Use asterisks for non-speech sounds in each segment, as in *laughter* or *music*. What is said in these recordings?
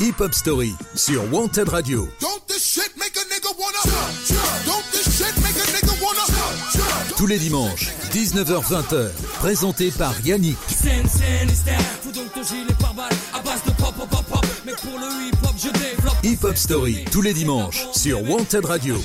Hip Hop Story sur Wanted Radio. Tous les dimanches, 19h-20h, présenté par Yannick. Hip Hop Story, tous les dimanches, sur Wanted Radio.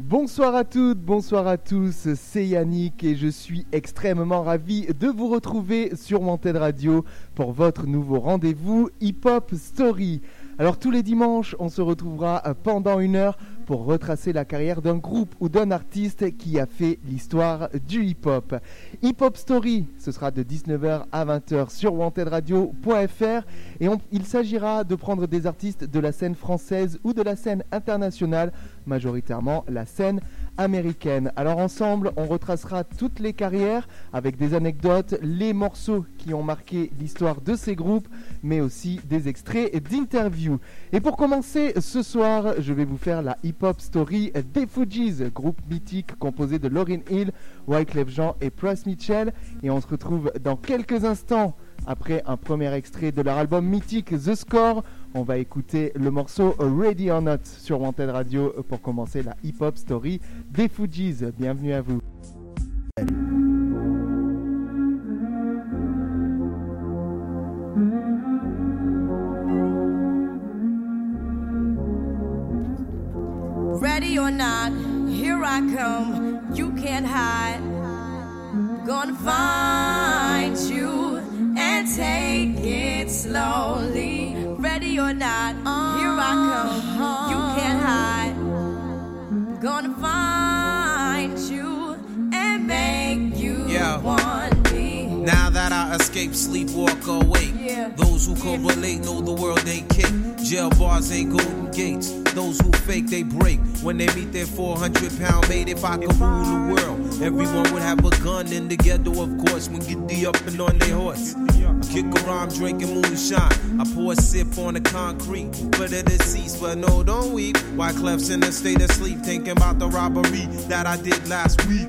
Bonsoir à toutes, bonsoir à tous, c'est Yannick et je suis extrêmement ravi de vous retrouver sur Wanted Radio pour votre nouveau rendez-vous Hip Hop Story. Alors tous les dimanches, on se retrouvera pendant une heure pour retracer la carrière d'un groupe ou d'un artiste qui a fait l'histoire du hip-hop. Hip Hop Story, ce sera de 19h à 20h sur wantedradio.fr et il s'agira de prendre des artistes de la scène française ou de la scène internationale, majoritairement la scène américaine. Alors ensemble, on retracera toutes les carrières avec des anecdotes, les morceaux qui ont marqué l'histoire de ces groupes, mais aussi des extraits d'interviews. Et pour commencer ce soir, je vais vous faire la hip-hop story des Fujis, groupe mythique composé de Lauryn Hill, Wyclef Jean et Price Mitchell. Et on se retrouve dans quelques instants après un premier extrait de leur album mythique The Score. On va écouter le morceau Ready or Not sur Wanted Radio pour commencer la hip-hop story des Fujis. Bienvenue à vous. Ready or not, here I come. You can't hide. Gonna find you and take it slowly. Ready or not, here I come. You can't hide. Gonna find you and make you Yeah. want me. Now that I escape, sleep, walk awake. Yeah. Those who correlate know the world ain't kick. Jail bars ain't golden gates. Those who fake, they break. When they meet their 400 pound mate, if I could rule the world, everyone would have a gun in the ghetto, of course, when get the up and on their horse. Kick around drinking moonshine. I pour a sip on the concrete for the deceased, but no, don't weep. Why Clef's in a state of sleep, thinking about the robbery that I did last week.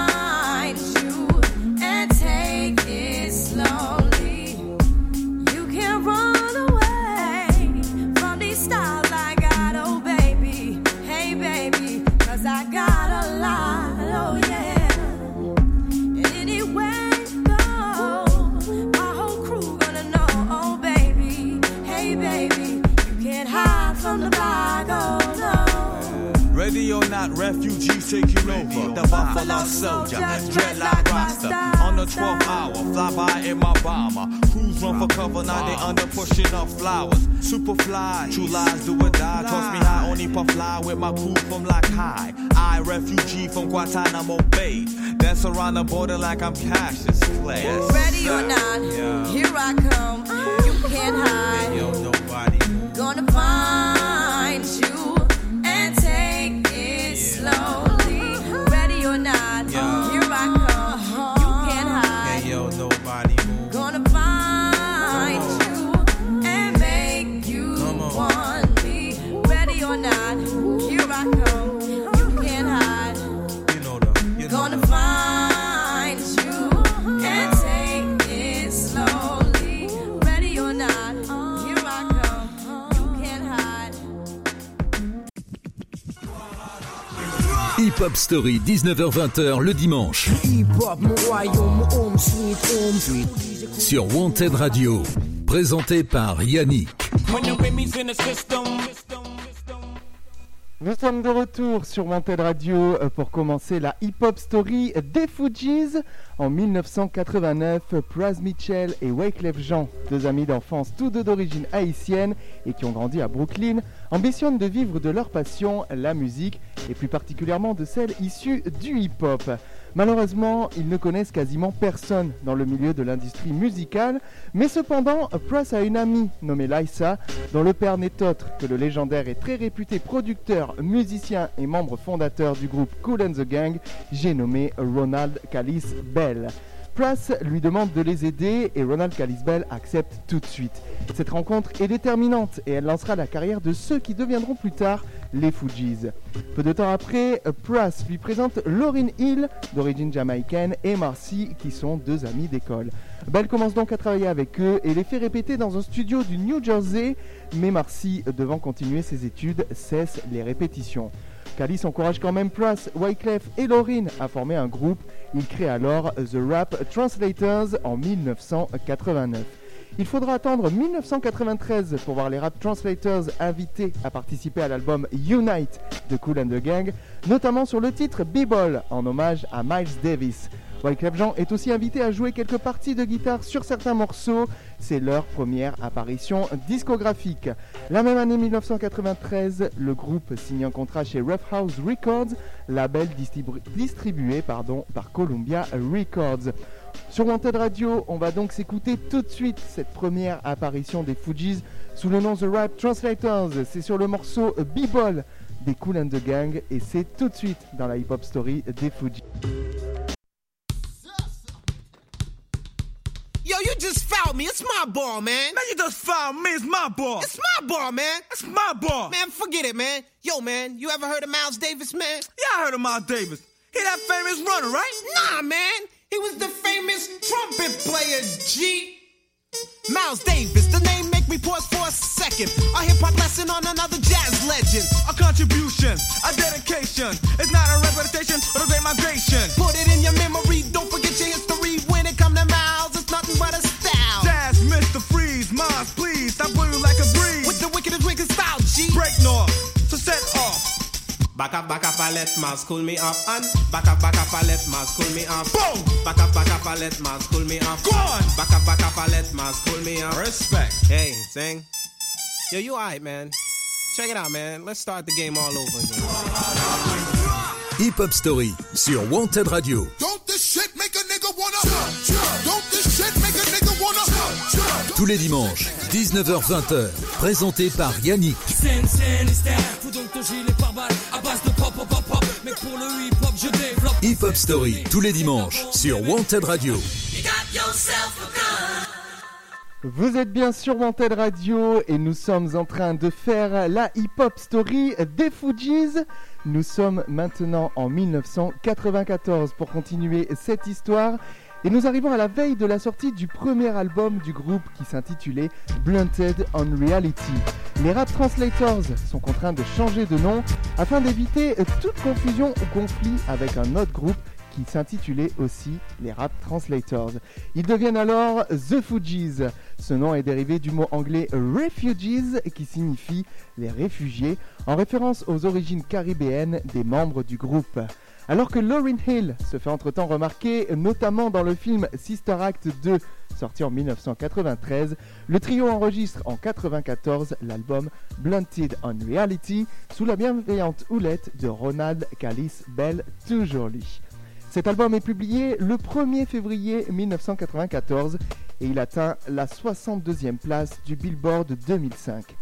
sign I'm obeyed. Dance around the border like I'm cash. This class. Story, 19h-20h le dimanche. Sur Wanted Radio, présenté par Yannick. Nous sommes de retour sur Wanted Radio euh, pour commencer la hip-hop story des Fujis. En 1989, Praz Mitchell et Wyclef Jean, deux amis d'enfance tous deux d'origine haïtienne et qui ont grandi à Brooklyn, ambitionnent de vivre de leur passion, la musique, et plus particulièrement de celle issue du hip-hop. Malheureusement, ils ne connaissent quasiment personne dans le milieu de l'industrie musicale, mais cependant, Price a une amie nommée Lysa, dont le père n'est autre que le légendaire et très réputé producteur, musicien et membre fondateur du groupe Cool and the Gang, j'ai nommé Ronald Callis Bell. Price lui demande de les aider et Ronald Bell accepte tout de suite. Cette rencontre est déterminante et elle lancera la carrière de ceux qui deviendront plus tard les Fujis. Peu de temps après, Price lui présente Lauryn Hill, d'origine jamaïcaine, et Marcy, qui sont deux amis d'école. Bell commence donc à travailler avec eux et les fait répéter dans un studio du New Jersey, mais Marcy, devant continuer ses études, cesse les répétitions. Calice encourage quand même Price, Wyclef et Lauryn à former un groupe. Il crée alors The Rap Translators en 1989. Il faudra attendre 1993 pour voir les Rap Translators invités à participer à l'album Unite de Cool and the Gang, notamment sur le titre B-Ball en hommage à Miles Davis. Wyclef Jean est aussi invité à jouer quelques parties de guitare sur certains morceaux. C'est leur première apparition discographique. La même année 1993, le groupe signe un contrat chez Rough House Records, label distribué par Columbia Records. Sur Wanted Radio, on va donc s'écouter tout de suite cette première apparition des Fujis sous le nom The Rap Translators. C'est sur le morceau B-Ball des Cool and the Gang et c'est tout de suite dans la hip-hop story des Fujis. Yo, you just fouled me. It's my ball, man. Man, you just fouled me. It's my ball. It's my ball, man. It's my ball. Man, forget it, man. Yo, man, you ever heard of Miles Davis, man? Yeah, I heard of Miles Davis. He that famous runner, right? Nah, man. He was the famous trumpet player, G. Miles Davis, the name make me pause for a second. A hip hop lesson on another jazz legend. A contribution, a dedication. It's not a reputation, but a great migration. Put it in your memory, don't forget your Please, I blew you like a breeze. With the wicked drinking style, G. Break north, so set off. Back up, back up, I let my school me up and back up, back up, I let my school me up. Boom! Back up, back up, I let my school me up. Go on! Back up, back up, I let my school me up. Respect. Hey, sing. Yo, you alright, man? Check it out, man. Let's start the game all over again. Hip Hop Story sur Wanted Radio. Don't Tous les dimanches, 19h-20h, présenté par Yannick. Hip Hop Story, tous les dimanches, sur Wanted Radio. Vous êtes bien sur Wanted Radio et nous sommes en train de faire la hip-hop story des Fujis. Nous sommes maintenant en 1994 pour continuer cette histoire et nous arrivons à la veille de la sortie du premier album du groupe qui s'intitulait Blunted on Reality. Les Rap Translators sont contraints de changer de nom afin d'éviter toute confusion ou conflit avec un autre groupe qui s'intitulait aussi les Rap Translators. Ils deviennent alors The Fugees. Ce nom est dérivé du mot anglais Refugees qui signifie les réfugiés en référence aux origines caribéennes des membres du groupe. Alors que Lauryn Hill se fait entre-temps remarquer, notamment dans le film Sister Act 2, sorti en 1993, le trio enregistre en 1994 l'album Blunted on Reality sous la bienveillante houlette de Ronald Callis Bell, toujours lui. Cet album est publié le 1er février 1994 et il atteint la 62e place du Billboard 2005.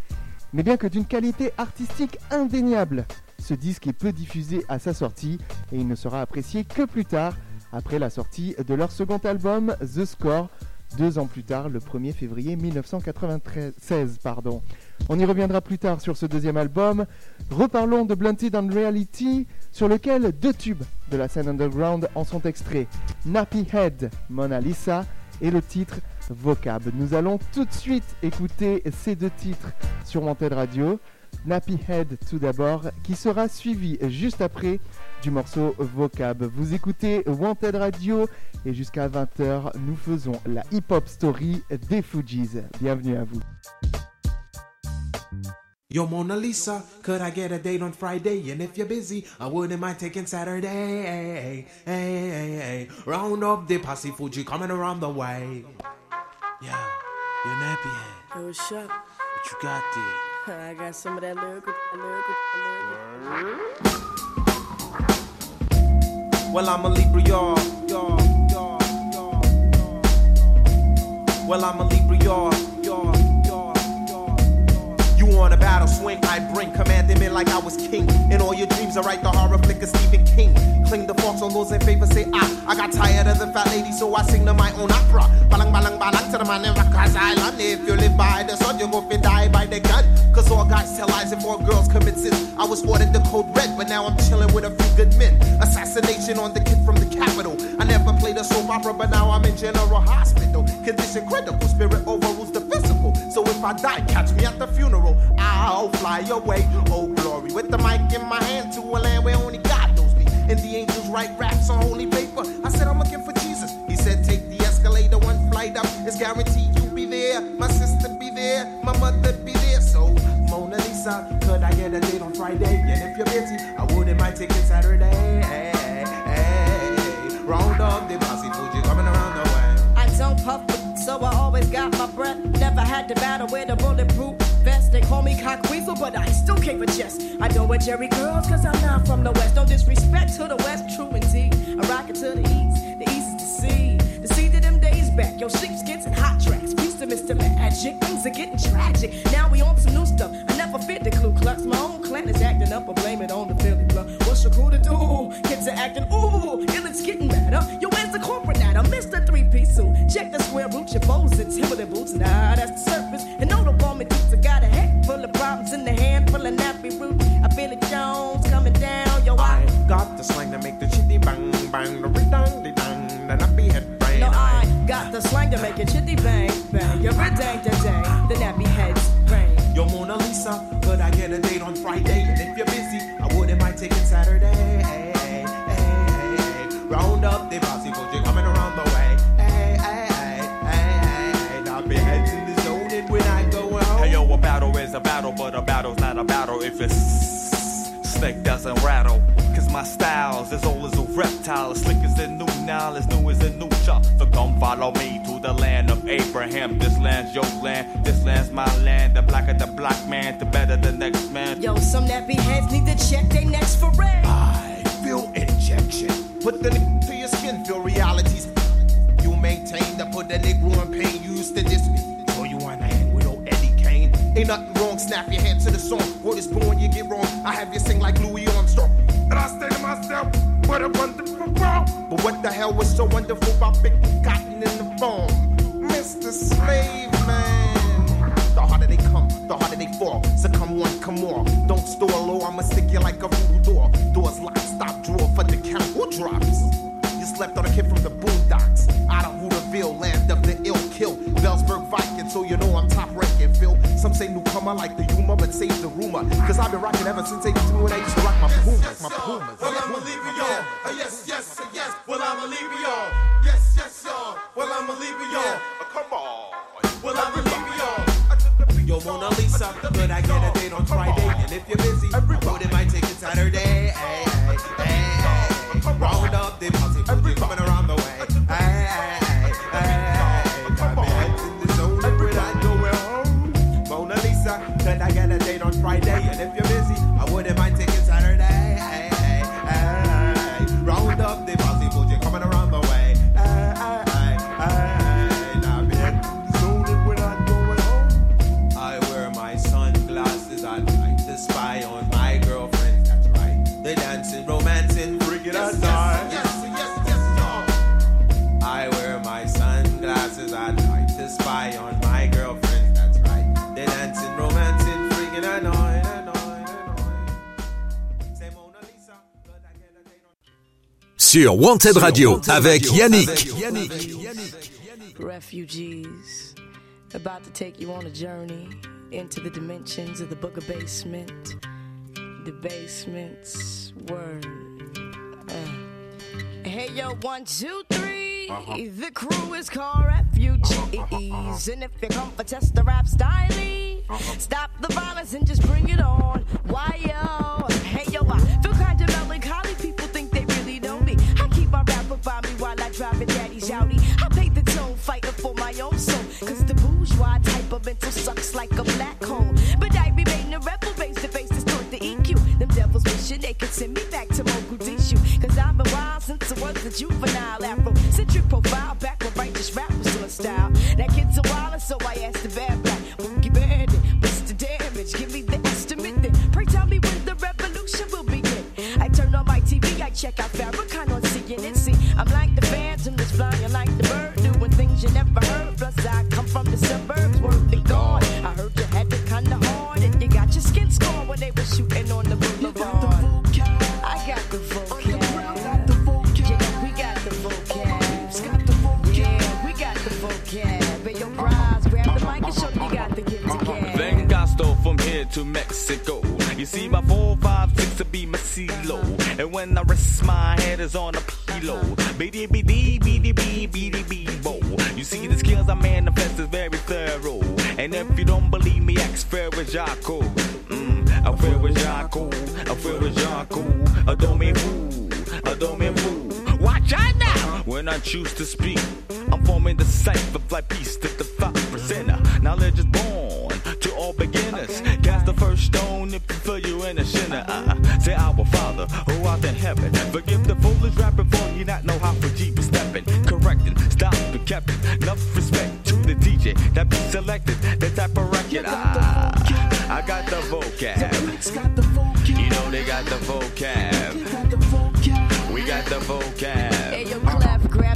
Mais bien que d'une qualité artistique indéniable, ce disque est peu diffusé à sa sortie et il ne sera apprécié que plus tard, après la sortie de leur second album The Score, deux ans plus tard, le 1er février 1996. Pardon. On y reviendra plus tard sur ce deuxième album. Reparlons de Blunted on Reality, sur lequel deux tubes de la scène underground en sont extraits. Nappy Head, Mona Lisa et le titre Nous allons tout de suite écouter ces deux titres sur Wanted Radio. Nappy Head tout d'abord, qui sera suivi juste après du morceau Vocab. Vous écoutez Wanted Radio et jusqu'à 20h, nous faisons la hip-hop story des Fujis. Bienvenue à vous. Yo, Mona Lisa, could I get a date on Friday? And if you're busy, I wouldn't mind taking Saturday. Hey, hey, hey, Round up the coming around the way. Yeah, you're nappy head. Yo, oh, what's up? What you got there? *laughs* I got some of that lyrical, lyrical, lyrical. Well, I'm a Libra, y'all. y'all, y'all, y'all, y'all. Well, I'm a Libra, y'all. On a battle swing, I bring commanding me like I was king. In all your dreams, I write the horror flick of Stephen King. Cling the forks on those in favor, say ah. I got tired of the fat lady, so I sing to my own opera. Balang balang balang to the man in Rikers Island. If you live by the sun, you go fi die by the gun. Cause all guys tell lies and four girls commit sins. I was ordered the code red, but now I'm chilling with a few good men. Assassination on the kid from the capital. I never played a soap opera, but now I'm in general hospital. Condition critical, spirit overrules the physical. So if I die, catch me at the funeral. I'll fly away, oh glory. With the mic in my hand to a land where only God knows me. And the angels write raps on holy paper. I said, I'm looking for Jesus. He said, take the escalator one flight up. It's guaranteed you'll be there. My sister be there. My mother be there. So, Mona Lisa, could I get a date on Friday? And if you're busy, I wouldn't mind taking Saturday. Hey, hey, hey. Round up the posse Fuji coming around the way. I don't puff, always got my breath. Never had to battle with a bulletproof vest. They call me cockweasel, but I still can't chest. I don't wear Jerry curls, cause I'm not from the West. No disrespect to the West, true indeed. I rock it to the East, the East to sea. The sea to them days back. Yo, sheepskins and hot tracks. Peace to Mr. Magic. Things are getting tragic. Now we on some new stuff. I never fit the Ku Klux. My own clan is acting up, I blame it on the Philly blood. What's your crew to do? Kids are acting, ooh, ill, it's getting better. Yo, Check the square root, your foes Timberland boots. Nah, that's the surface. And no, the bomb it I got a head full of problems in the hand full of nappy root. I feel it Jones coming down. Yo, I I got the slang to make the chitty bang bang, the ring-dang, the dang, the nappy head brain. No, I got the slang to make it chitty bang bang. You're a dang da dang. The nappy heads brain. Yo, Mona Lisa, could I get a date on Friday? And if you're busy, I wouldn't mind taking Saturday. Hey, hey, hey, hey. Round up the a battle if it's snake doesn't rattle. Cause my style's as old as a reptile, as slick as a new Nile, as new as a new chop. So come follow me to the land of Abraham. This land's your land, this land's my land. The blacker the black man, the better the next man. Yo, some nappy heads need to check their necks for red. I feel injection. Put the n- to your skin, feel realities. You maintain to put the Negro in pain. You used to diss me. So you wanna Ain't nothing wrong, snap your hand to the song. Word is born, you get wrong. I have you sing like Louis Armstrong. And I say to myself, what a wonderful world. But what the hell was so wonderful about picking cotton in the farm? Mr. Slave Man. The harder they come, the harder they fall. So come one, come more. Don't store oh, low, I'ma stick you like a voodoo door. Doors locked, stop, drawer for the count. Who drops? Slept on a kid from the boondocks. Out of Hooterville, land of the ill kill. Bellsburg Viking, so you know I'm top ranking, Phil. Some say newcomer like the humor, but save the rumor. Cause I've been rocking ever since 82 and I used to rock my Pumas, my Pumas. Well, I'ma leave you y'all. Uh, yes, yes, uh, yes. Well, I'ma leave you y'all. Yes, yes, y'all. Well, I'ma leave you y'all. Uh, come on. Well, I'ma leave you y'all. Yo, Mona Lisa, could I get a date on Friday? And if you're busy, I wouldn't mind taking Saturday. Hey, hey, hey. Round them as a Sur Wanted Radio avec Yannick. Refugees, about to take you on a journey into the dimensions of the booger basement. The basement's word. Uh. Hey yo, one, two, three. Uh-huh. The crew is called refugees, and if you come for test the rap style, Uh-huh. stop the violence and just bring it on. Why yo? Hey yo, a daddy's Audi. I pay the toll, fighting for my own soul. Cause the bourgeois type of mental sucks like a black hole. But I remain a rebel, face to face, distort the EQ. Them devils wishing they could send me back to Mogadishu. Cause I've been wild since I was a juvenile afro. Centric profile, back when righteous rap was style. That kid's a wilder, so I asked the bad Rest my head is on a pillow. BD, BD, BD, BD, BD, BD, You see, the skills I manifest is very thorough. And if you don't believe me, ask Ferrajaco. Mm, I Ferrajaco, I Ferrajaco. I don't mean fool, I don't mean fool. Watch out now! When I choose to speak, I'm forming the cipher like peace to the five percenter. Knowledge is born to all beginners. Cast the first stone if you feel you in a sinner. Uh, say our Father who art in heaven. Forgive the foolish rapper for you not know how for Jeep is stepping. Correcting, stop the captain. Enough respect to the DJ that be selected. The type of record. Ah, I got the vocab. You know they got the vocab. We got the vocab.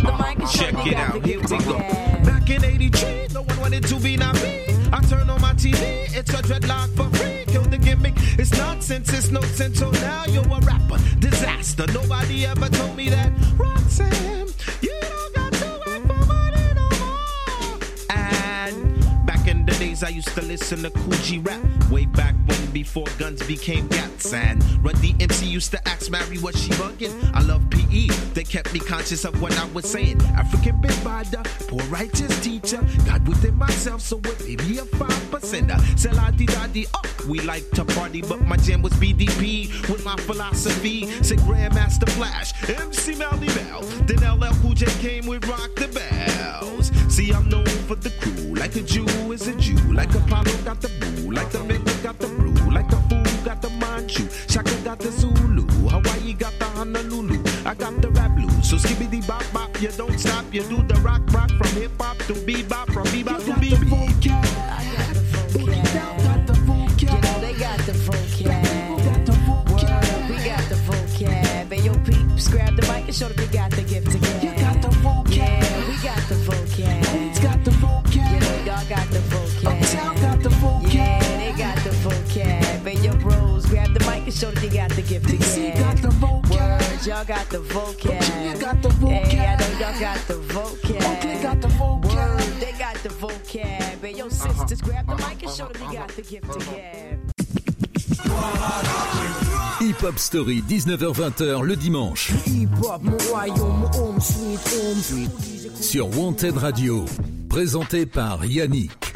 Check it out, here we go. Back in 83, no one wanted to be not me. I turn on my TV, it's a dreadlock for free. Kill the gimmick, it's nonsense, it's no sense. So now you're a rapper, disaster. Nobody ever told me that. Roxanne, you don't got to work for money no more. And back in the days, I used to listen to Coogee rap. Way back when, before guns became gats. And Run DMC used to ask Mary, was she bugging? I love PE, they kept me conscious of what I was saying. African big bada, poor righteous teacher. God within myself, so it may be a five percenter. Sell la di da di, oh, we like to party, but my jam was BDP with my philosophy. Said Grandmaster Flash, MC Melly Bell. Then LL Cool J came with Rock the Bells. See, I'm known for the crew, like a Jew is a Jew, like Apollo got the boo, like the Vega got the brew, Manchu, Shaka got the Zulu, Hawaii got the Honolulu, I got the rap blues. So skibbity bop bop, you don't stop, you do the rock rock from hip hop to bebop, from bebop to bebop. I got the vocab. You know they got the vocab. We got the vocab. Hey, yo, peeps, grab the mic and show that we got the show that you got the gift to gab. Words, y'all got the vocab. Hey, I know y'all got the vocab. Word, they got the vocab. Hey, yo, sisters, grab the mic and show that we got the gift to gab. Hip Hop Story, 19h-20h le dimanche. Sur Wanted Radio. Présenté par Yannick.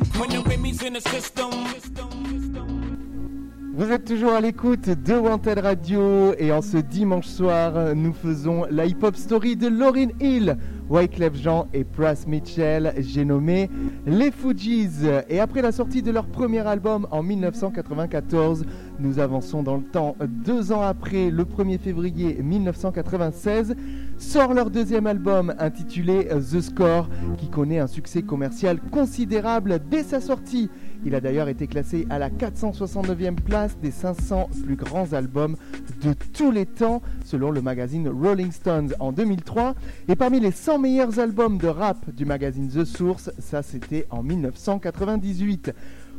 Vous êtes toujours à l'écoute de Wanted Radio et en ce dimanche soir, nous faisons la hip-hop story de Lauryn Hill, Wyclef Jean et Pras Mitchell, j'ai nommé les Fujis. Et après la sortie de leur premier album en 1994, nous avançons dans le temps. Deux ans après, le 1er février 1996, sort leur deuxième album intitulé The Score, qui connaît un succès commercial considérable dès sa sortie. Il a d'ailleurs été classé à la 469e place des 500 plus grands albums de tous les temps, selon le magazine Rolling Stones en 2003. Et parmi les 100 meilleurs albums de rap du magazine The Source, ça c'était en 1998.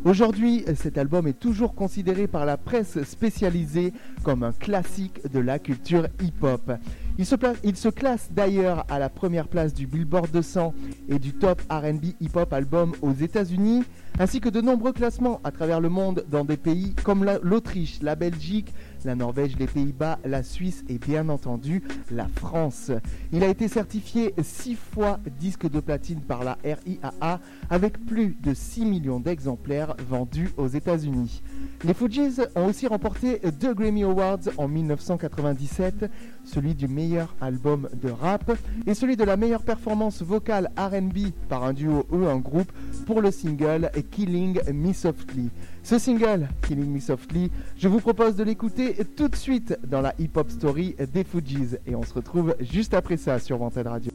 Aujourd'hui, cet album est toujours considéré par la presse spécialisée comme un classique de la culture hip-hop. Il se, classe d'ailleurs à la première place du Billboard 200 et du Top RB Hip-Hop Album aux États-Unis, ainsi que de nombreux classements à travers le monde dans des pays comme l'Autriche, la Belgique, la Norvège, les Pays-Bas, la Suisse et bien entendu la France. Il a été certifié six fois disque de platine par la RIAA avec plus de 6 millions d'exemplaires vendus aux États-Unis. Les Fugees ont aussi remporté deux Grammy Awards en 1997, celui du meilleur album de rap et celui de la meilleure performance vocale RB par un duo ou un groupe pour le single Killing Me Softly. Ce single, Killing Me Softly, je vous propose de l'écouter tout de suite dans la hip-hop story des Fugees et on se retrouve juste après ça sur Vantage Radio.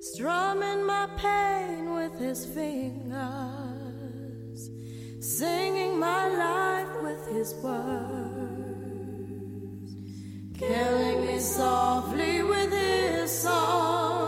Strumming my pain with his fingers, singing my life with his words, killing me softly with his song,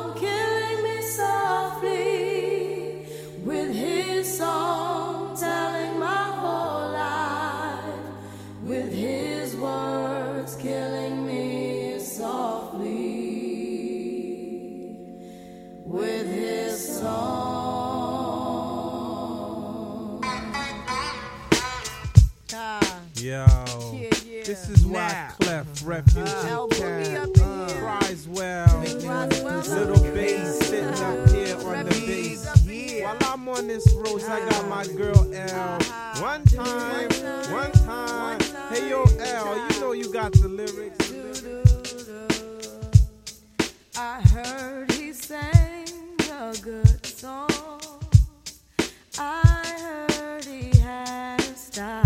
this is why Now. Clef Refugee Al Boogie Cat up in here. cries well. Little bass sitting up here on the bass. up in here. While I'm on this road, I got my girl L. Uh-huh. One time, one time. Hey yo, L, you know you got the lyrics. I heard he sang a good song. I heard he had style.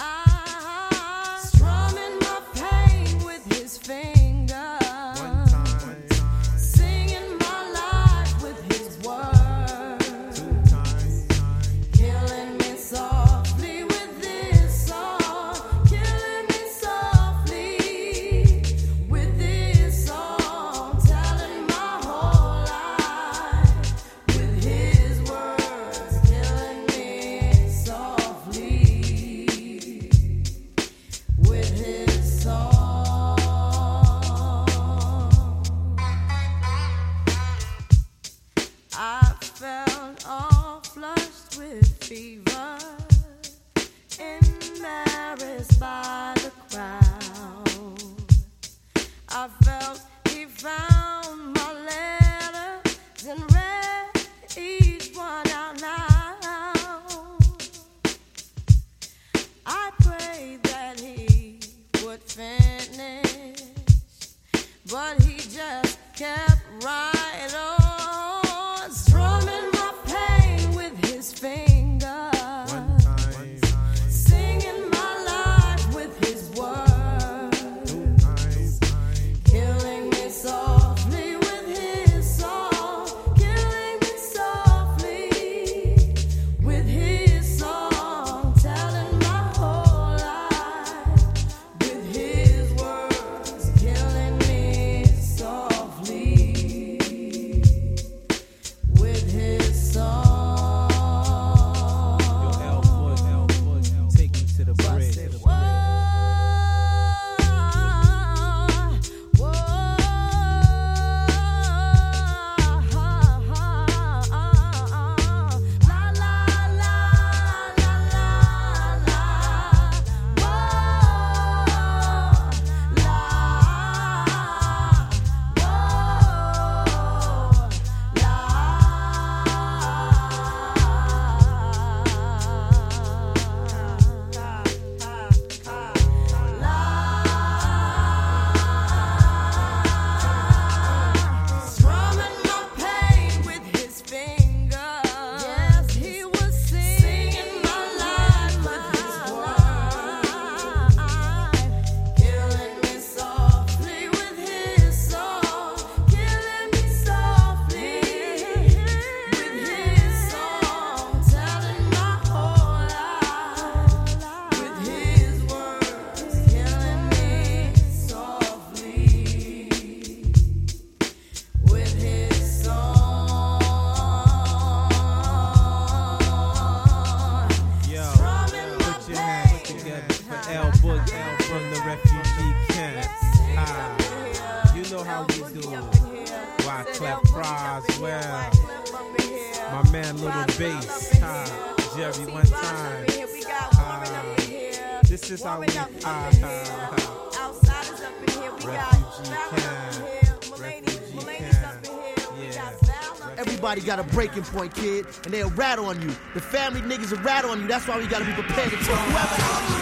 point, kid, and they'll rat on you. The family niggas will rat on you. That's why we gotta be prepared to take whoever.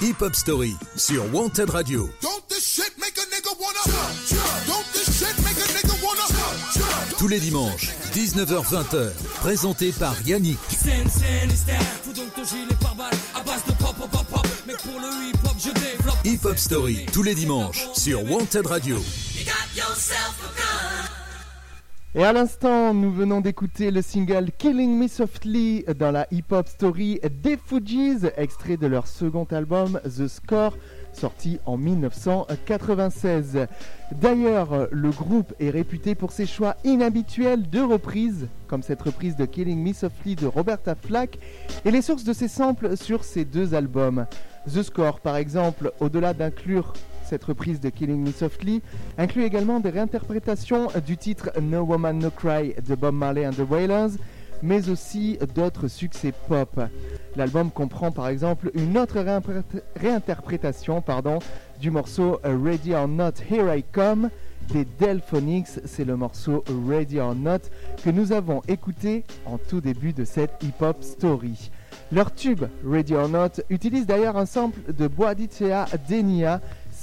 Hip Hop Story sur Wanted Radio. Don't this shit make a nigga wanna? Don't this shit make a nigga wanna? Tous les dimanches, 19h-20h, présenté par Yannick. Hip Hop Story tous les dimanches sur Wanted Radio. Et à l'instant, nous venons d'écouter le single Killing Me Softly dans la hip-hop story des Fugees, extrait de leur second album The Score, sorti en 1996. D'ailleurs, le groupe est réputé pour ses choix inhabituels de reprises, comme cette reprise de Killing Me Softly de Roberta Flack, et les sources de ses samples sur ces deux albums. The Score, par exemple, au-delà d'inclure cette reprise de Killing Me Softly inclut également des réinterprétations du titre No Woman No Cry de Bob Marley and the Wailers, mais aussi d'autres succès pop. L'album comprend par exemple une autre réinterprétation pardon, du morceau Ready or Not Here I Come des Delphonics, c'est le morceau Ready or Not que nous avons écouté en tout début de cette hip-hop story. Leur tube Ready or Not utilise d'ailleurs un sample de Boadicea Denia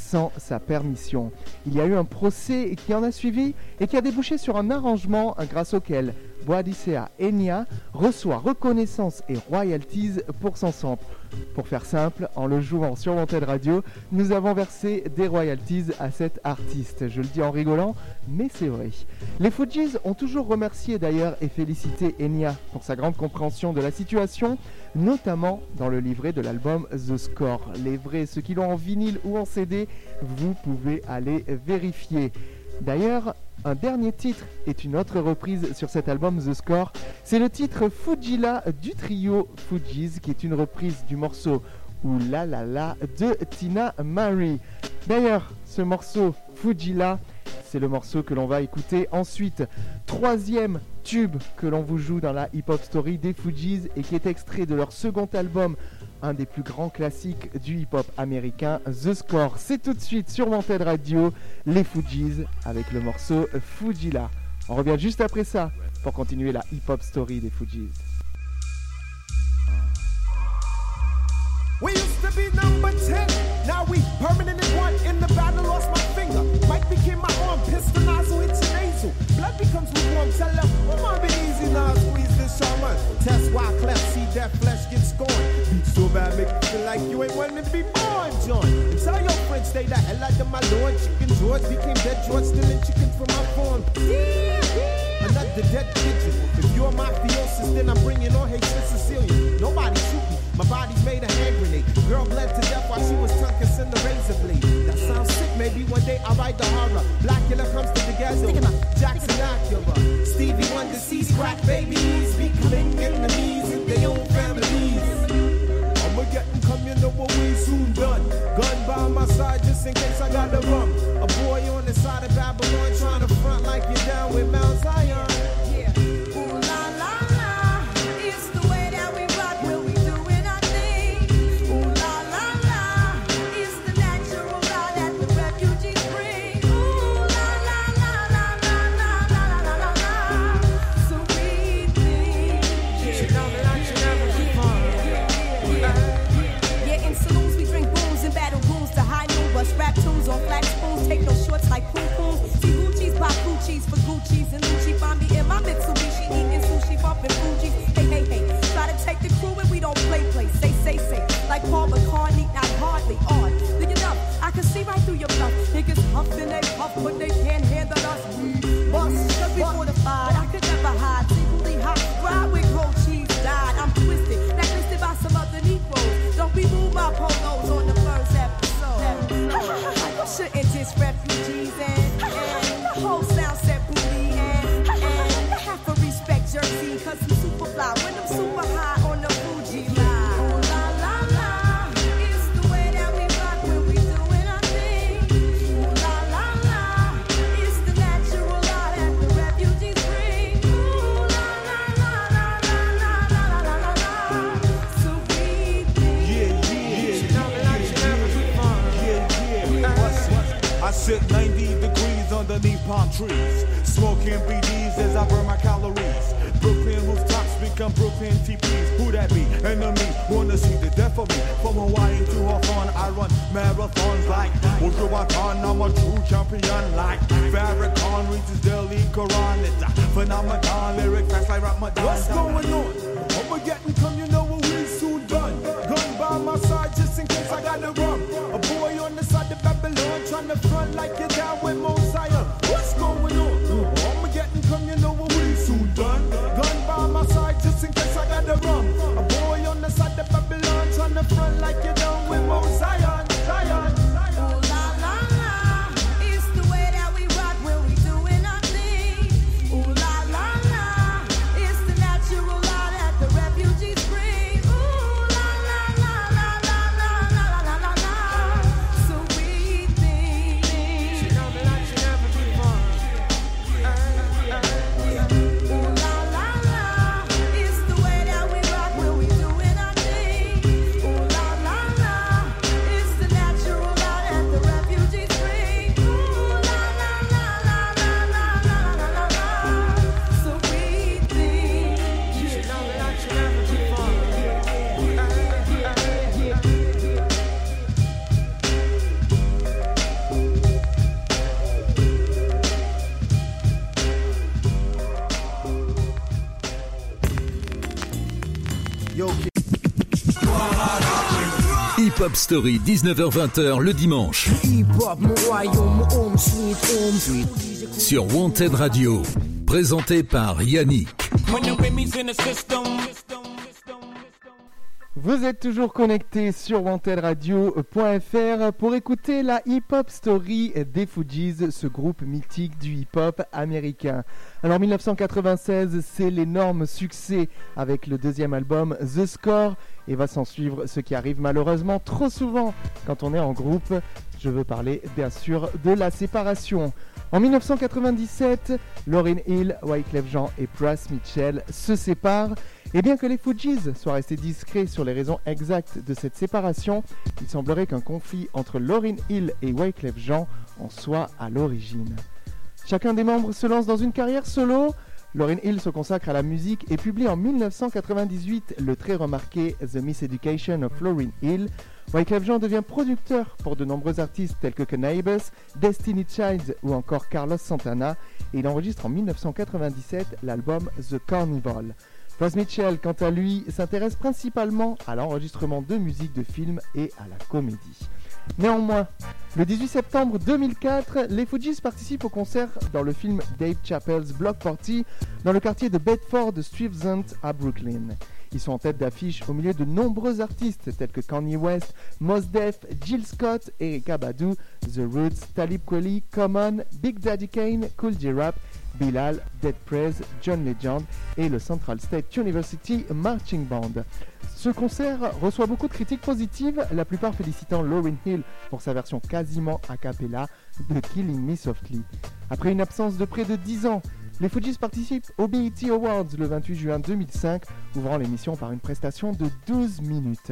sans sa permission. Il y a eu un procès qui en a suivi et qui a débouché sur un arrangement grâce auquel Boadicea Enya reçoit reconnaissance et royalties pour son sample. Pour faire simple, en le jouant sur Wanted Radio, nous avons versé des royalties à cet artiste. Je le dis en rigolant, mais c'est vrai. Les Fugees ont toujours remercié d'ailleurs et félicité Enya pour sa grande compréhension de la situation, notamment dans le livret de l'album The Score. Les vrais, ceux qui l'ont en vinyle ou en CD, vous pouvez aller vérifier. D'ailleurs, un dernier titre est une autre reprise sur cet album The Score. C'est le titre Fujila du trio Fugees, qui est une reprise du morceau Ouh la la la de Tina Marie. D'ailleurs, ce morceau Fujila, c'est le morceau que l'on va écouter ensuite. Troisième tube que l'on vous joue dans la hip-hop story des Fugees et qui est extrait de leur second album, un des plus grands classiques du hip-hop américain, The Score. C'est tout de suite sur Wanted Radio, les Fugees avec le morceau Fujila. On revient juste après ça pour continuer la hip-hop story des Fugees. We used to be number 10, now we permanent in one. In the battle, lost my finger. Mike became my arm, pistol nozzle your nasal. Blood becomes lukewarm, tell them, I'm on be easy now, squeeze this shaman. Test why cleft, see that flesh get scorned. So bad, make you feel like you ain't wanting to be born, John. Tell your friends, stay the hell out of my lord. Chicken George became dead George, stealing chicken from my farm. Another dead pigeon. You're mafiosis, then I'm bringing on hatred Sicilian. Nobody shoot me. My body's made a hand grenade. Girl bled to death while she was tongue kissing the razor blade. That sounds sick. Maybe one day I'll write the horror. Blackula comes to the ghetto. Jackson Acura. Stevie Wonder sees crack babies. Becoming enemies in their own families. I'ma get and come, you know what we soon done. Gun by my side just in case I got the rum. A boy on the side of Babylon trying to front like you're down with Mount Zion. It is refugees. Palm trees. Smoking BDs as I burn my calories. Brooklyn rooftops become Brooklyn TPs. Who that be? Enemy. Wanna see the death of me. From Hawaii to Hawthorne, I run marathons like Ultra Watan. I'm a true champion like Farrakhan reads daily Quran. It's a phenomenon. Lyric fast like Ramadan. What's going on? When we're getting come, you know what we soon done. Gun by my side just in case I gotta run. A boy on the side of Babylon trying to front like Hop Story, 19h-20h le dimanche. Sur Wanted Radio. Présenté par Yannick. Vous êtes toujours connecté sur wantedradio.fr pour écouter la hip-hop story des Fujis, ce groupe mythique du hip-hop américain. Alors 1996, c'est l'énorme succès avec le deuxième album The Score et va s'en suivre ce qui arrive malheureusement trop souvent quand on est en groupe. Je veux parler bien sûr de la séparation. En 1997, Lauryn Hill, Wyclef Jean et Brass Mitchell se séparent. Et bien que les Fujis soient restés discrets sur les raisons exactes de cette séparation, il semblerait qu'un conflit entre Lauryn Hill et Wyclef Jean en soit à l'origine. Chacun des membres se lance dans une carrière solo. Lauryn Hill se consacre à la musique et publie en 1998 le très remarqué The Miseducation of Lauryn Hill. Wyclef Jean devient producteur pour de nombreux artistes tels que Cannabis, Destiny Child ou encore Carlos Santana et il enregistre en 1997 l'album The Carnival. Buzz Mitchell, quant à lui, s'intéresse principalement à l'enregistrement de musique de films et à la comédie. Néanmoins, le 18 septembre 2004, les Fujis participent au concert dans le film Dave Chappelle's Block Party dans le quartier de Bedford-Stuyvesant à Brooklyn. Ils sont en tête d'affiche au milieu de nombreux artistes tels que Kanye West, Mos Def, Jill Scott, Erykah Badu, The Roots, Talib Kweli, Common, Big Daddy Kane, Cool J-Rap, Bilal, Dead Prez, John Legend et le Central State University Marching Band. Ce concert reçoit beaucoup de critiques positives, la plupart félicitant Lauryn Hill pour sa version quasiment a cappella de Killing Me Softly. Après une absence de près de 10 ans, les Fujis participent au BET Awards le 28 juin 2005, ouvrant l'émission par une prestation de 12 minutes.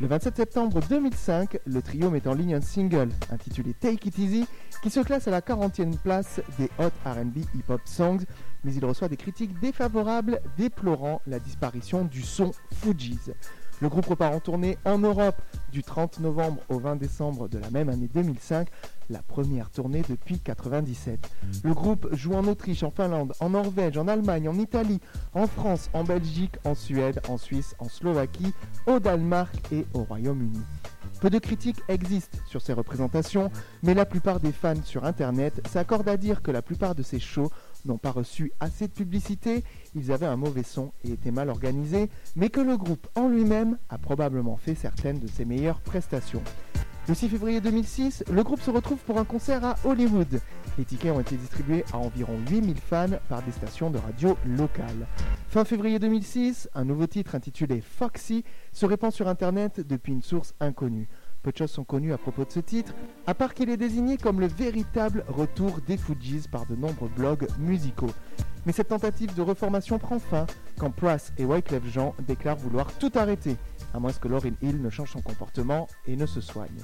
Le 27 septembre 2005, le trio met en ligne un single intitulé Take It Easy qui se classe à la 40e place des Hot RB Hip Hop Songs, mais il reçoit des critiques défavorables déplorant la disparition du son Fujis. Le groupe repart en tournée en Europe du 30 novembre au 20 décembre de la même année 2005, la première tournée depuis 97. Le groupe joue en Autriche, en Finlande, en Norvège, en Allemagne, en Italie, en France, en Belgique, en Suède, en Suisse, en Slovaquie, au Danemark et au Royaume-Uni. Peu de critiques existent sur ces représentations, mais la plupart des fans sur Internet s'accordent à dire que la plupart de ces shows n'ont pas reçu assez de publicité, ils avaient un mauvais son et étaient mal organisés, mais que le groupe en lui-même a probablement fait certaines de ses meilleures prestations. Le 6 février 2006, le groupe se retrouve pour un concert à Hollywood. Les tickets ont été distribués à environ 8000 fans par des stations de radio locales. Fin février 2006, un nouveau titre intitulé Foxy se répand sur Internet depuis une source inconnue. Peu de choses sont connues à propos de ce titre, à part qu'il est désigné comme le véritable retour des Fujis par de nombreux blogs musicaux. Mais cette tentative de reformation prend fin quand Prass et Wyclef Jean déclarent vouloir tout arrêter, à moins que Lauryn Hill ne change son comportement et ne se soigne.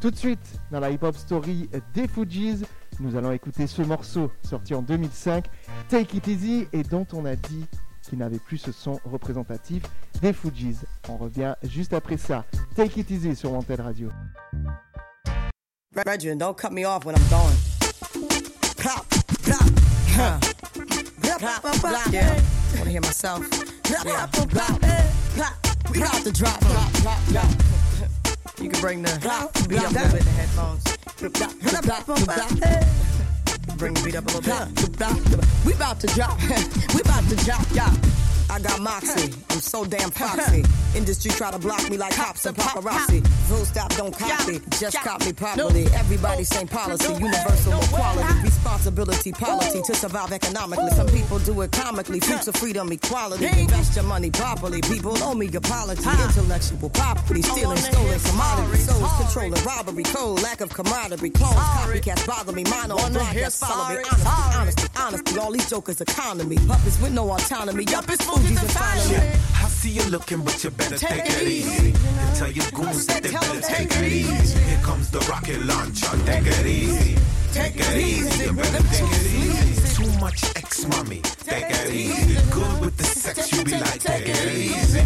Tout de suite, dans la hip-hop story des Fujis, nous allons écouter ce morceau sorti en 2005, Take It Easy, et dont on a dit qu'il n'avait plus ce son représentatif des Fujis. On revient juste après ça. Take It Easy sur Wanted Radio. Don't cut me off when I'm going. Pop, pop, huh. Pop, yeah. Wanna hear myself? Yeah. Drop. You can bring the beat up in the headphones. Bring the beat up a little bit. We about to drop. *laughs* we about to drop, yeah. I got moxie. I'm so damn *laughs* foxy. Industry try to block me like cops and paparazzi. Full stop, don't copy. Just cop me properly. Everybody same policy. Universal equality. Responsibility, policy to survive economically. Some people do it comically. Future freedom, equality. Invest your money properly. People owe me apology. Intellectual property. Stealing stolen commodities. Souls controlling robbery. Code. Lack of camaraderie. Clones. Copycats bother me. Mine on broadcast follow me. Honesty, honesty, honesty. All these jokers economy. Puppets with no autonomy. Yup, it's Fuji's and finally. I see you looking, but you better take, it easy. And tell your goons that they better take it easy. Here comes the rocket launcher, take it easy. Take it easy, you better take it easy. Too much ex mommy, take it easy. Good with the sex, you be like, take it easy.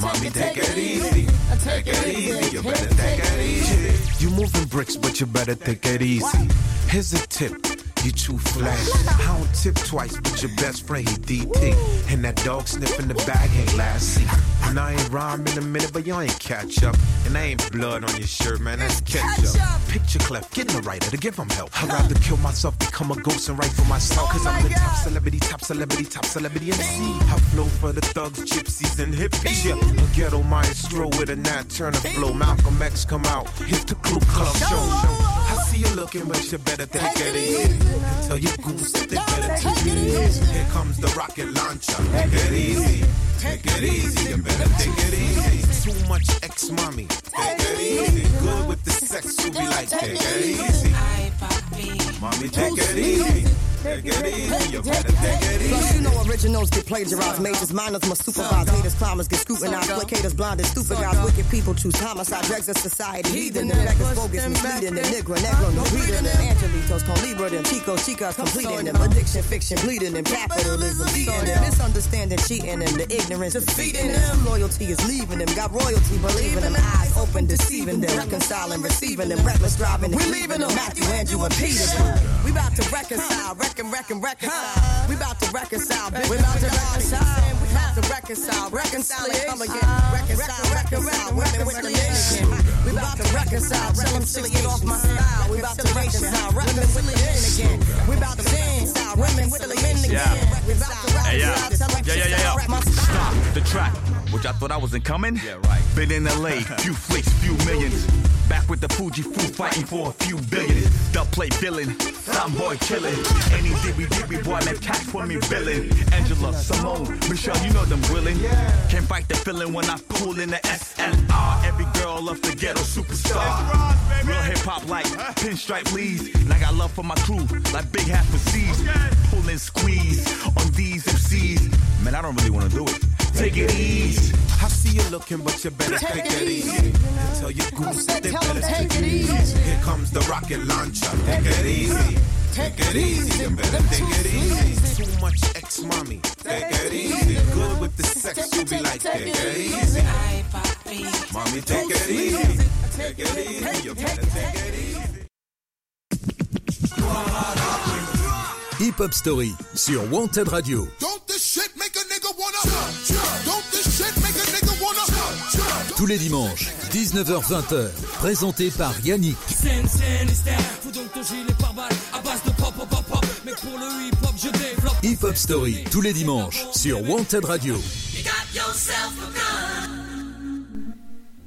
Mommy, take it easy. Take it easy, you better take it easy. You moving bricks, but you better take it easy. Here's a tip. You too flashy. I don't tip twice, but your best friend, he DT. And that dog sniffing the bag ain't last seat. And I ain't rhyme in a minute, but y'all ain't catch up. And I ain't blood on your shirt, man, that's ketchup. Picture cleft, getting a writer to give him help. I'd rather kill myself, become a ghost, and write for myself. Cause I'm the top celebrity, top celebrity, top celebrity MC. I flow for the thugs, gypsies, and hippies. Yeah, a ghetto maestro with a Nat Turner flow. Malcolm X come out, hit the Ku Klux show. I see you looking, but you better take it easy. Tell your goons that they better take it easy. Here comes the rocket launcher. Take it easy. Take it easy. You better take it easy. Too much ex mommy. Take it easy. Good with the sex, you be like, take it easy. Mommy, take it easy. Take it easy. You better take it Plus, you know originals get plagiarized. Majors, minors must supervise. Haters, climbers get scrutinized. Applicators, blinded, stupid guys. Wicked people choose homicide. Dregs of society. Heathen and beggars, bogus, misleading. And Negro, Negro, no reading. And Angelitos, con Libra, them Chico, Chicas, completing them. Addiction, fiction, bleeding. And capitalism, beating them. Misunderstanding, cheating. And the ignorance, defeating them. Loyalty is leaving them. Got royalty, believing them. Eyes open, deceiving them. Reconciling, receiving them. Reckless driving. We leaving them. Matthew, Andrew, and Peter. We about to reconcile. Reckon, reckon, reconcile. We about to reconcile. bitch. We about to reconcile. We about to reconcile. Reconcile and come again. Reconcile, reconcile. Women with the men again. We about to reconcile. Tell them silly get off my style. We about to reconcile. Women with the men again. We about to reconcile. Women with the men again. We about to Hey, yeah. reconcile. Tell them Yeah, yeah, yeah, yeah. wreck my style. Stop the track, which I thought I wasn't coming. Yeah, right. Been in LA, few flicks, few millions. Back with the Fuji fool fighting for a few billion. Dub play villain, some boy killing. Any dibby dibby boy left cash for me villain. Angela, Simone, Michelle, you know them willing. Can't fight the feeling when I pull in the SLR. Every girl loves the ghetto superstar. Real hip hop like pinstripe leads. And I got love for my crew, like big half for C's. Pull and squeeze on these MCs. Man, I don't really wanna do it. Take it easy. I see you looking, but you better take it easy. And tell your goons that they better take it easy. Here comes the rocket launcher. Take it easy. Take it easy. You better take it easy. Too much ex mommy. Take it easy. Good with the sex, you be like, take it easy. Mommy, take it easy. Take it easy. You better take it easy. Hip Hop Story sur Wanted Radio. Tous les dimanches, 19h-20h, présenté par Yannick. Hip hop. Hip Hop Story, tous les dimanches, sur Wanted Radio.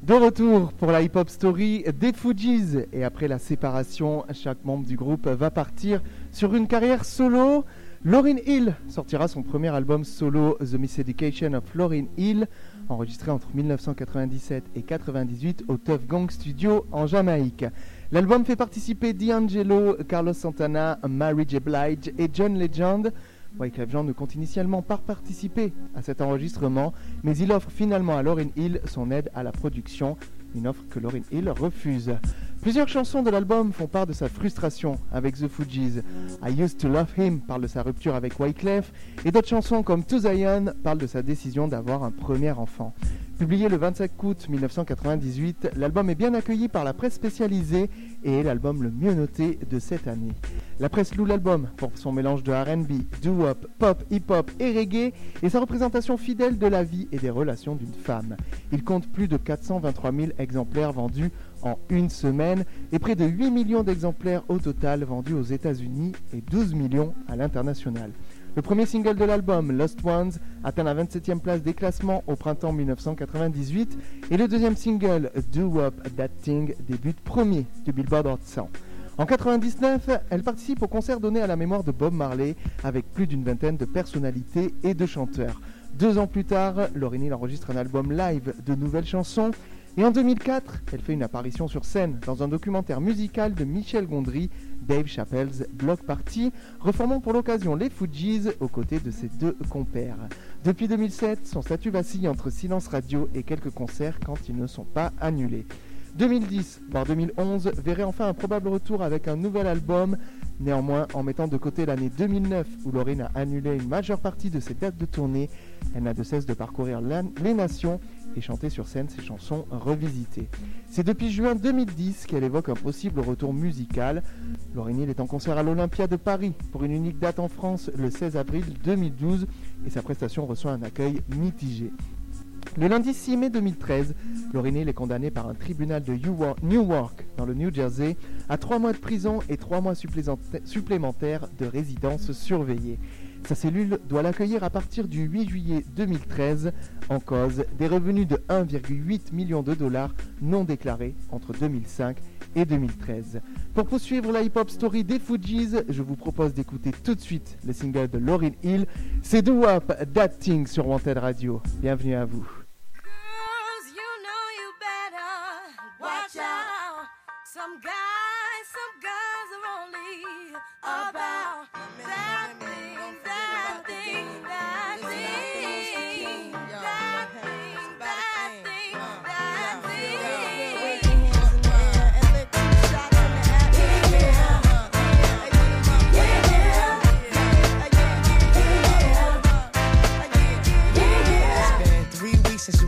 De retour pour la hip-hop story des Fujis. Et après la séparation, chaque membre du groupe va partir sur une carrière solo. Lauryn Hill sortira son premier album solo, The Miseducation of Lauryn Hill, enregistré entre 1997 et 98 au Tough Gang Studio en Jamaïque. L'album fait participer D'Angelo, Carlos Santana, Mary J. Blige et John Legend. Wyclef Jean ne compte initialement pas participer à cet enregistrement, mais il offre finalement à Lauryn Hill son aide à la production. une offre que Lauryn Hill refuse. Plusieurs chansons de l'album font part de sa frustration avec The Fugees. I Used to Love Him parle de sa rupture avec Wyclef et d'autres chansons comme To Zion parlent de sa décision d'avoir un premier enfant. Publié le 25 août 1998, l'album est bien accueilli par la presse spécialisée et est l'album le mieux noté de cette année. La presse loue l'album pour son mélange de RB, doo-wop, pop, hip-hop et reggae et sa représentation fidèle de la vie et des relations d'une femme. Il compte plus de 423 000 exemplaires vendus en une semaine et près de 8 millions d'exemplaires au total vendus aux États-Unis et 12 millions à l'international. Le premier single de l'album, Lost Ones, atteint la 27e place des classements au printemps 1998 et le deuxième single, Do Up That Thing, débute premier du Billboard Hot 100. En 1999, elle participe au concert donné à la mémoire de Bob Marley avec plus d'une vingtaine de personnalités et de chanteurs. Deux ans plus tard, Hill enregistre un album live de nouvelles chansons et en 2004, elle fait une apparition sur scène dans un documentaire musical de Michel Gondry, Dave Chappelle's Block Party, reformant pour l'occasion les Fugees aux côtés de ses deux compères. Depuis 2007, son statut vacille entre silence radio et quelques concerts quand ils ne sont pas annulés. 2010, voire 2011, verrait enfin un probable retour avec un nouvel album. Néanmoins, en mettant de côté l'année 2009 où Lorraine a annulé une majeure partie de ses dates de tournée, elle n'a de cesse de parcourir les nations et chanter sur scène ses chansons revisitées. C'est depuis juin 2010 qu'elle évoque un possible retour musical. Lauryn Hill est en concert à l'Olympia de Paris pour une unique date en France le 16 avril 2012 et sa prestation reçoit un accueil mitigé. Le lundi 6 mai 2013, Lauryn Hill est condamnée par un tribunal de Newark dans le New Jersey à trois mois de prison et trois mois supplémentaires de résidence surveillée. Sa cellule doit l'accueillir à partir du 8 juillet 2013 en cause des revenus de 1,8 million de dollars non déclarés entre 2005 et 2013. Pour poursuivre la hip-hop story des Fugees, je vous propose d'écouter tout de suite le single de Lauryn Hill, c'est Do Up That sur Wanted Radio. Bienvenue à vous. Some guys, some guys are only about that thing, that thing, that thing, that thing.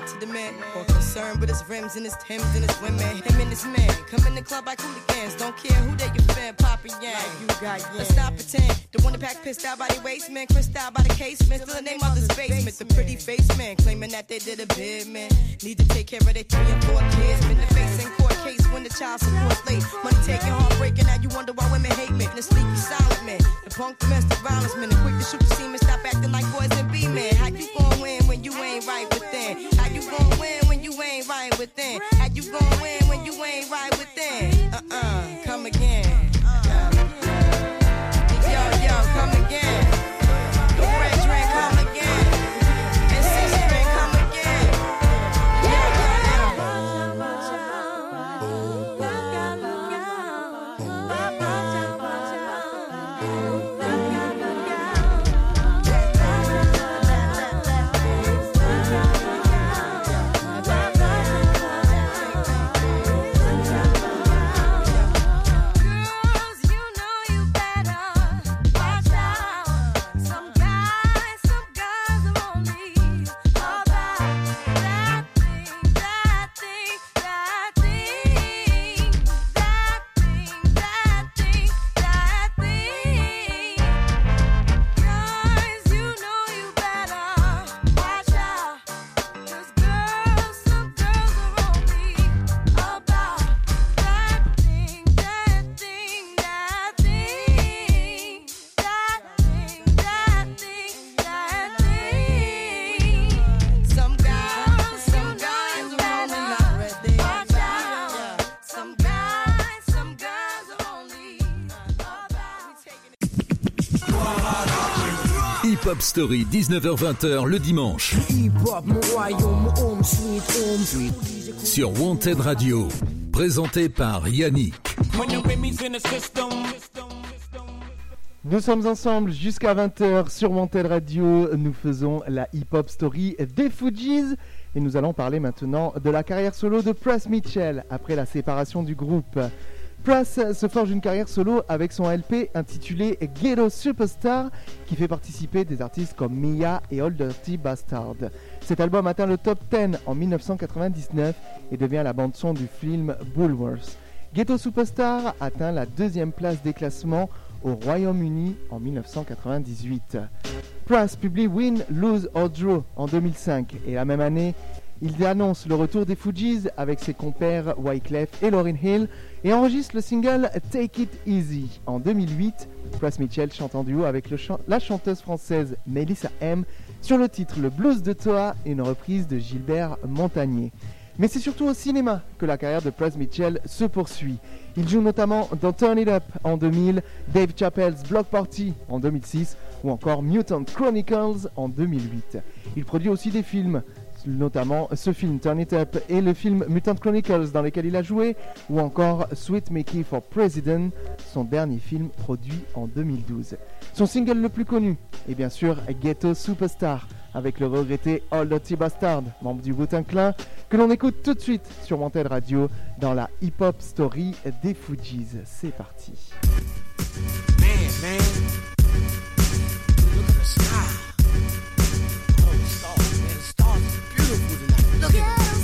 To the man. More concerned with his rims and his Timbs and his women. Him and his man come in the club like hooligans. Don't care who they your fan, Papa Yang. you got yeah. Let's stop pretend. The one that pack pissed out by the waist man, crissed out by the casement. Still the name of the basement. The pretty face man claiming that they did a bid man. Need to take care of their three and four kids. Been the face in court case when the child support late. Money taking, heartbreaking. Now you wonder why women hate me. The sneaky silent man, the punk domestic violence man, the quick to shoot the semen. Stop acting like boys and be men. How you gon' win when you ain't right within? How within? How you gon' win Hop Story, 19h-20h le dimanche. Sur Wanted Radio. Présenté par Yannick. Nous sommes ensemble jusqu'à 20h sur Wanted Radio. Nous faisons la Hip Hop Story des Fujis. Et nous allons parler maintenant de la carrière solo de Press Mitchell après la séparation du groupe. Press se forge une carrière solo avec son LP intitulé Ghetto Superstar qui fait participer des artistes comme Mia et Old Dirty Bastard. Cet album atteint le top 10 en 1999 et devient la bande-son du film Bullworth. Ghetto Superstar atteint la deuxième place des classements au Royaume-Uni en 1998. Press publie Win, Lose or Draw en 2005 et la même année, il annonce le retour des Fujis avec ses compères Wyclef et Lauryn Hill et enregistre le single Take It Easy. En 2008, Press Mitchell chante en duo avec la chanteuse française Melissa M sur le titre Le Blues de Toa, une reprise de Gilbert Montagnier. Mais c'est surtout au cinéma que la carrière de Press Mitchell se poursuit. Il joue notamment dans Turn It Up en 2000, Dave Chappelle's Block Party en 2006 ou encore Mutant Chronicles en 2008. Il produit aussi des films, notamment ce film Turn It Up et le film Mutant Chronicles dans lequel il a joué, ou encore Sweet Mickey for President, son dernier film produit en 2012. Son single le plus connu est bien sûr Ghetto Superstar, avec le regretté All Dirty Bastard, membre du wu Clan, que l'on écoute tout de suite sur Wanted Radio dans la Hip Hop Story des Fujis. C'est parti. Look at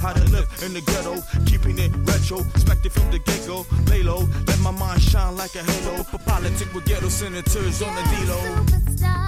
how to live in the ghetto. Keeping it retro. Expected from the get go. Lay low, let my mind shine like a halo. For politics with ghetto senators on the D-Lo.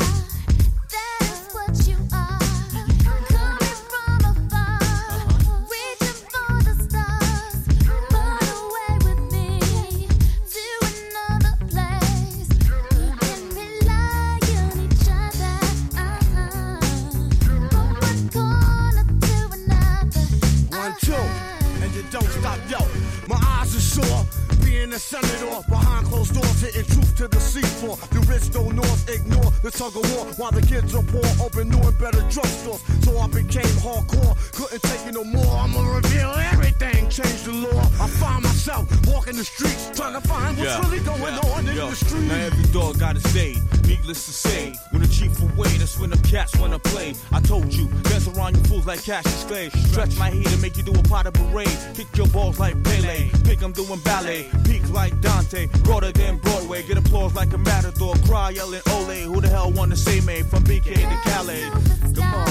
To the seafloor. The rich don't north ignore the tug of war while the kids are poor, open new and better drugstores. So I became hardcore, couldn't take it no more. I'ma reveal everything, change the law. I find myself walking the streets, trying to find what's yeah. really going yeah. on in Yo. the street. Now every dog got his day, needless to say. When the chief away, that's when the cats wanna play. I told you, dance around you fools like Cassius Clay. Stretch my heat and make you do a pot of parade. Kick your balls like Pele, pick them doing ballet. Peak like Dante, broader than Broadway. Get applause like a matador, cry yelling Ole. Who the hell wanna say me from BK to Calais? Come on,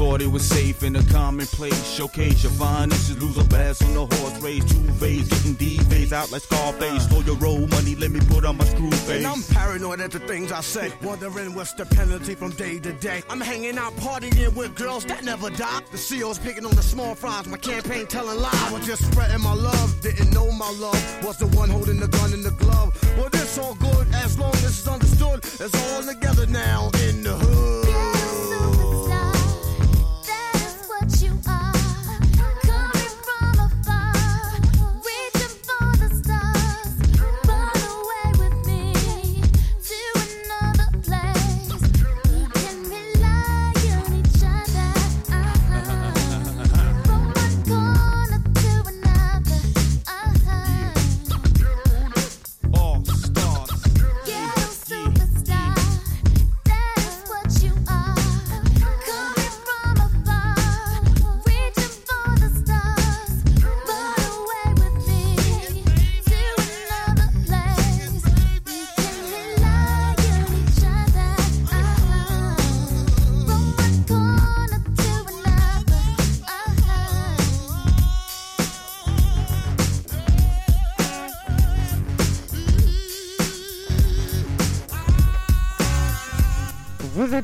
thought it was safe in a commonplace. Showcase your finest, lose a bass on the horse race. Two phase, getting D phase out like Scarface. Slow your roll money, let me put on my screw face. And I'm paranoid at the things I say, wondering what's the penalty from day to day. I'm hanging out partying with girls that never die. The CEO's picking on the small fries, my campaign telling lies. I was just spreading my love, didn't know my love was the one holding the gun in the glove. Well, this all good as long as it's understood. It's all together now in the hood.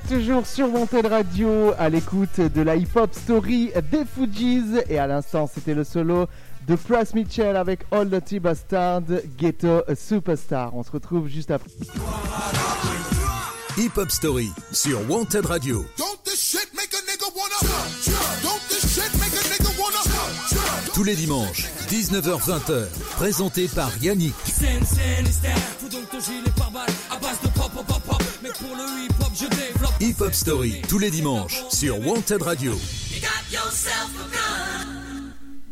Toujours sur Wanted Radio à l'écoute de la hip-hop story des Fujis et à l'instant c'était le solo de Price Mitchell avec All the T Bastard Ghetto Superstar. On se retrouve juste après. Hip Hop Story sur Wanted Radio. Tous les dimanches, 19h-20h, présenté par Yannick. Hip Hop Story, tous les dimanches, sur Wanted Radio.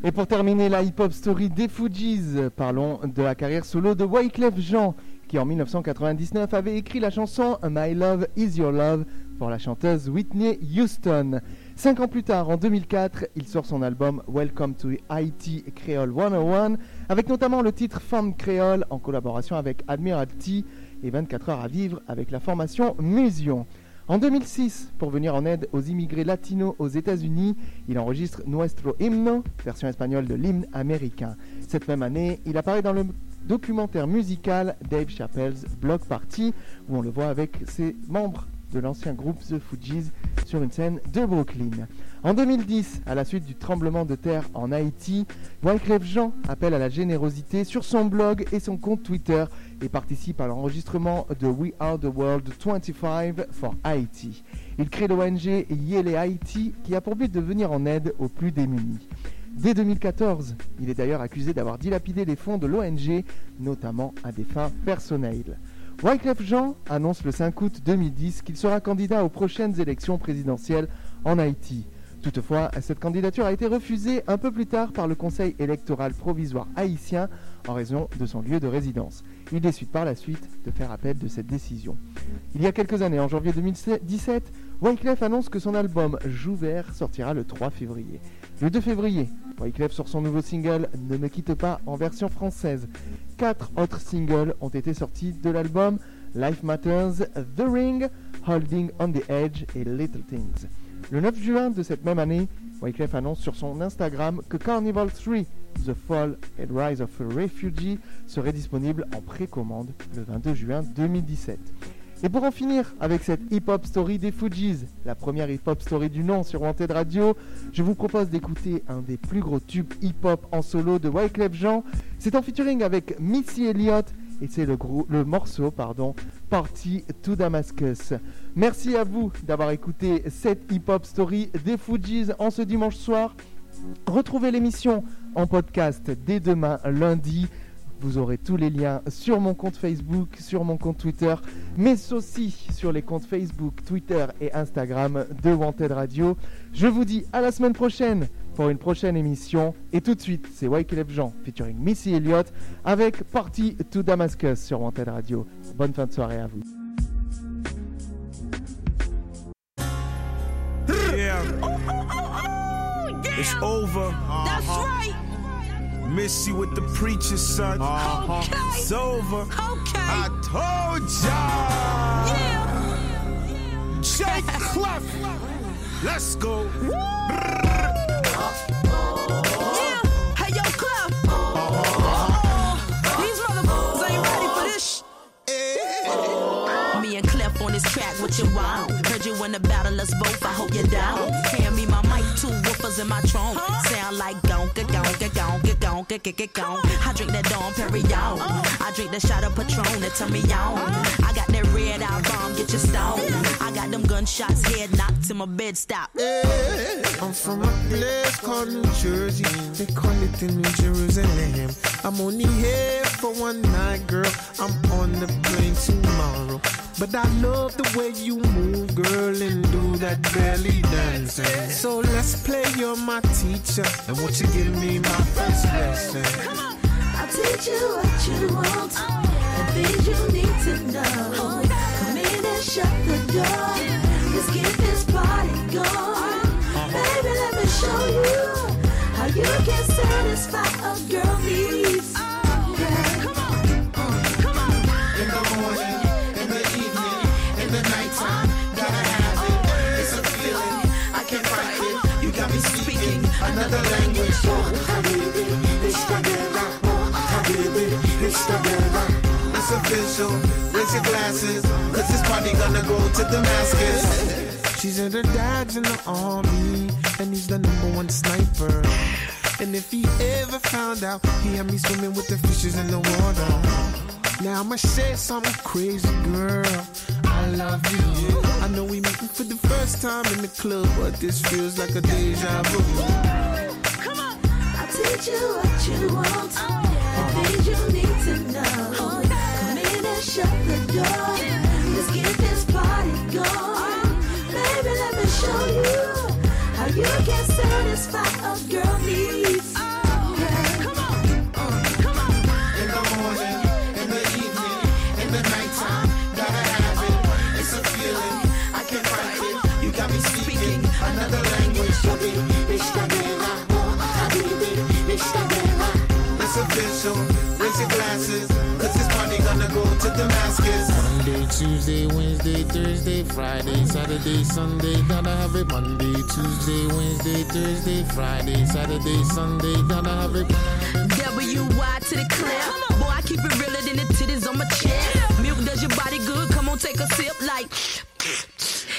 Et pour terminer la hip-hop story des Fujis, parlons de la carrière solo de Wyclef Jean, qui en 1999 avait écrit la chanson My Love Is Your Love pour la chanteuse Whitney Houston. Cinq ans plus tard, en 2004, il sort son album Welcome to Haiti Creole 101, avec notamment le titre Femme Créole en collaboration avec Admiralty et 24 heures à vivre avec la formation Musion. En 2006, pour venir en aide aux immigrés latinos aux États-Unis, il enregistre Nuestro Himno, version espagnole de l'hymne américain. Cette même année, il apparaît dans le documentaire musical Dave Chappelle's Block Party, où on le voit avec ses membres de l'ancien groupe The Fujis sur une scène de Brooklyn. En 2010, à la suite du tremblement de terre en Haïti, Wyclef Jean appelle à la générosité sur son blog et son compte Twitter et participe à l'enregistrement de We Are the World 25 for Haiti. Il crée l'ONG Yele Haiti qui a pour but de venir en aide aux plus démunis. Dès 2014, il est d'ailleurs accusé d'avoir dilapidé les fonds de l'ONG, notamment à des fins personnelles. Wyclef Jean annonce le 5 août 2010 qu'il sera candidat aux prochaines élections présidentielles en Haïti. Toutefois, cette candidature a été refusée un peu plus tard par le Conseil électoral provisoire haïtien en raison de son lieu de résidence. Il décide par la suite de faire appel de cette décision. Il y a quelques années, en janvier 2017, Wyclef annonce que son album Jouvert sortira le 3 février. Le 2 février, Wyclef sort son nouveau single Ne me quitte pas en version française. Quatre autres singles ont été sortis de l'album Life Matters, The Ring, Holding on the Edge et Little Things. Le 9 juin de cette même année, Wyclef annonce sur son Instagram que Carnival 3, The Fall and Rise of a Refugee serait disponible en précommande le 22 juin 2017. Et pour en finir avec cette hip-hop story des Fujis, la première hip-hop story du nom sur Wanted Radio, je vous propose d'écouter un des plus gros tubes hip-hop en solo de Wyclef Jean. C'est en featuring avec Missy Elliott et c'est le, morceau pardon, Party to Damascus. Merci à vous d'avoir écouté cette hip-hop story des Fujis en ce dimanche soir. Retrouvez l'émission en podcast dès demain lundi. Vous aurez tous les liens sur mon compte Facebook, sur mon compte Twitter, mais aussi sur les comptes Facebook, Twitter et Instagram de Wanted Radio. Je vous dis à la semaine prochaine pour une prochaine émission. Et tout de suite, c'est Wyclef Jean featuring Missy Elliott avec Party to Damascus sur Wanted Radio. Bonne fin de soirée à vous. Yeah. It's over. That's right. Missy with the preacher's son. Uh-huh. Okay. It's over. Okay. I told ya. Yeah. Jake Clef. *laughs* Let's go. Yeah. Hey, yo, Clef. Uh-huh. These motherfuckers ain't ready for this. Me and Clef on this track, what you want? Heard you in the battle, let's both. I hope you're down. Hand me my mic, two woofers in my trunk. Sound like gonka, gonka, gonka, gonka, kick it gon. I drink that Dom Perignon. I drink that shot of Patron that turn me on. I got that eye bomb, get your stone. I got them gunshots, head knocked to my bed stop. Eh. I'm from a place called New Jersey. They call it the New Jerusalem. I'm only here for one night, girl. I'm on the plane tomorrow. But I love the way you move, girl, and do that belly dancing. So let's play, you're my teacher. And won't you give me my first lesson? Come on. I'll teach you what you want and things you need to know. Come in and shut the door. Let's get this party going. Baby, let me show you how you can satisfy a girl needs. Come on, come on. In the morning, in the evening, in the nighttime, gotta have it. It's a feeling, I can't fight it. You got me speaking another language. Oh, guerra. It's official. Raise your glasses, go to Damascus. She said her dad's in the army, and he's the number one sniper. And if he ever found out, he had me swimming with the fishes in the water. Now I'ma say something crazy, girl. I love you. I know we meeting for the first time in the club, but this feels like a deja vu. Come on, I'll teach you what you want. The things you need to know. Come in and shut the door. You can't satisfy a girl needs. Tuesday, Wednesday, Thursday, Friday, Saturday, Sunday, gotta have it. Monday, Tuesday, Wednesday, Thursday, Friday, Saturday, Sunday, gotta have it. W-Y to the clear. Boy, I keep it realer than the titties on my chest. Milk does your body good. Come on, take a sip like.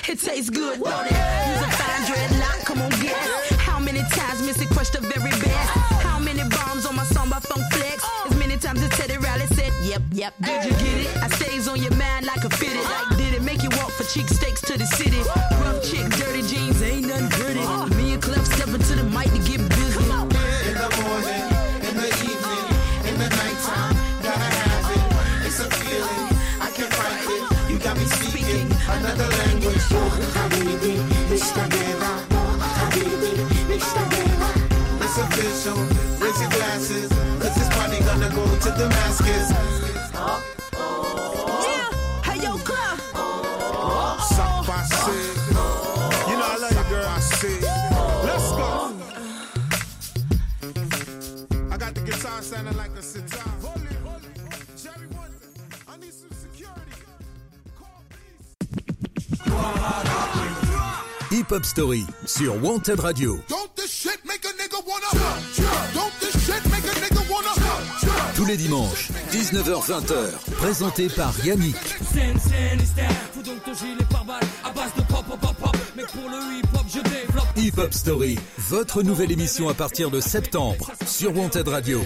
It tastes good, don't it? Use a fine dreadlock, come on, guess. How many times Missy crushed the very best? Oh. How many bombs on my song by Funk Flex? Oh. As many times as Teddy Riley said, yep, yep. Did you get it? I stays Hop Story sur Wanted Radio. Tous les dimanches, 19h-20h. Présenté par Yannick. Hip Hop Story, votre nouvelle émission à partir de septembre sur Wanted Radio.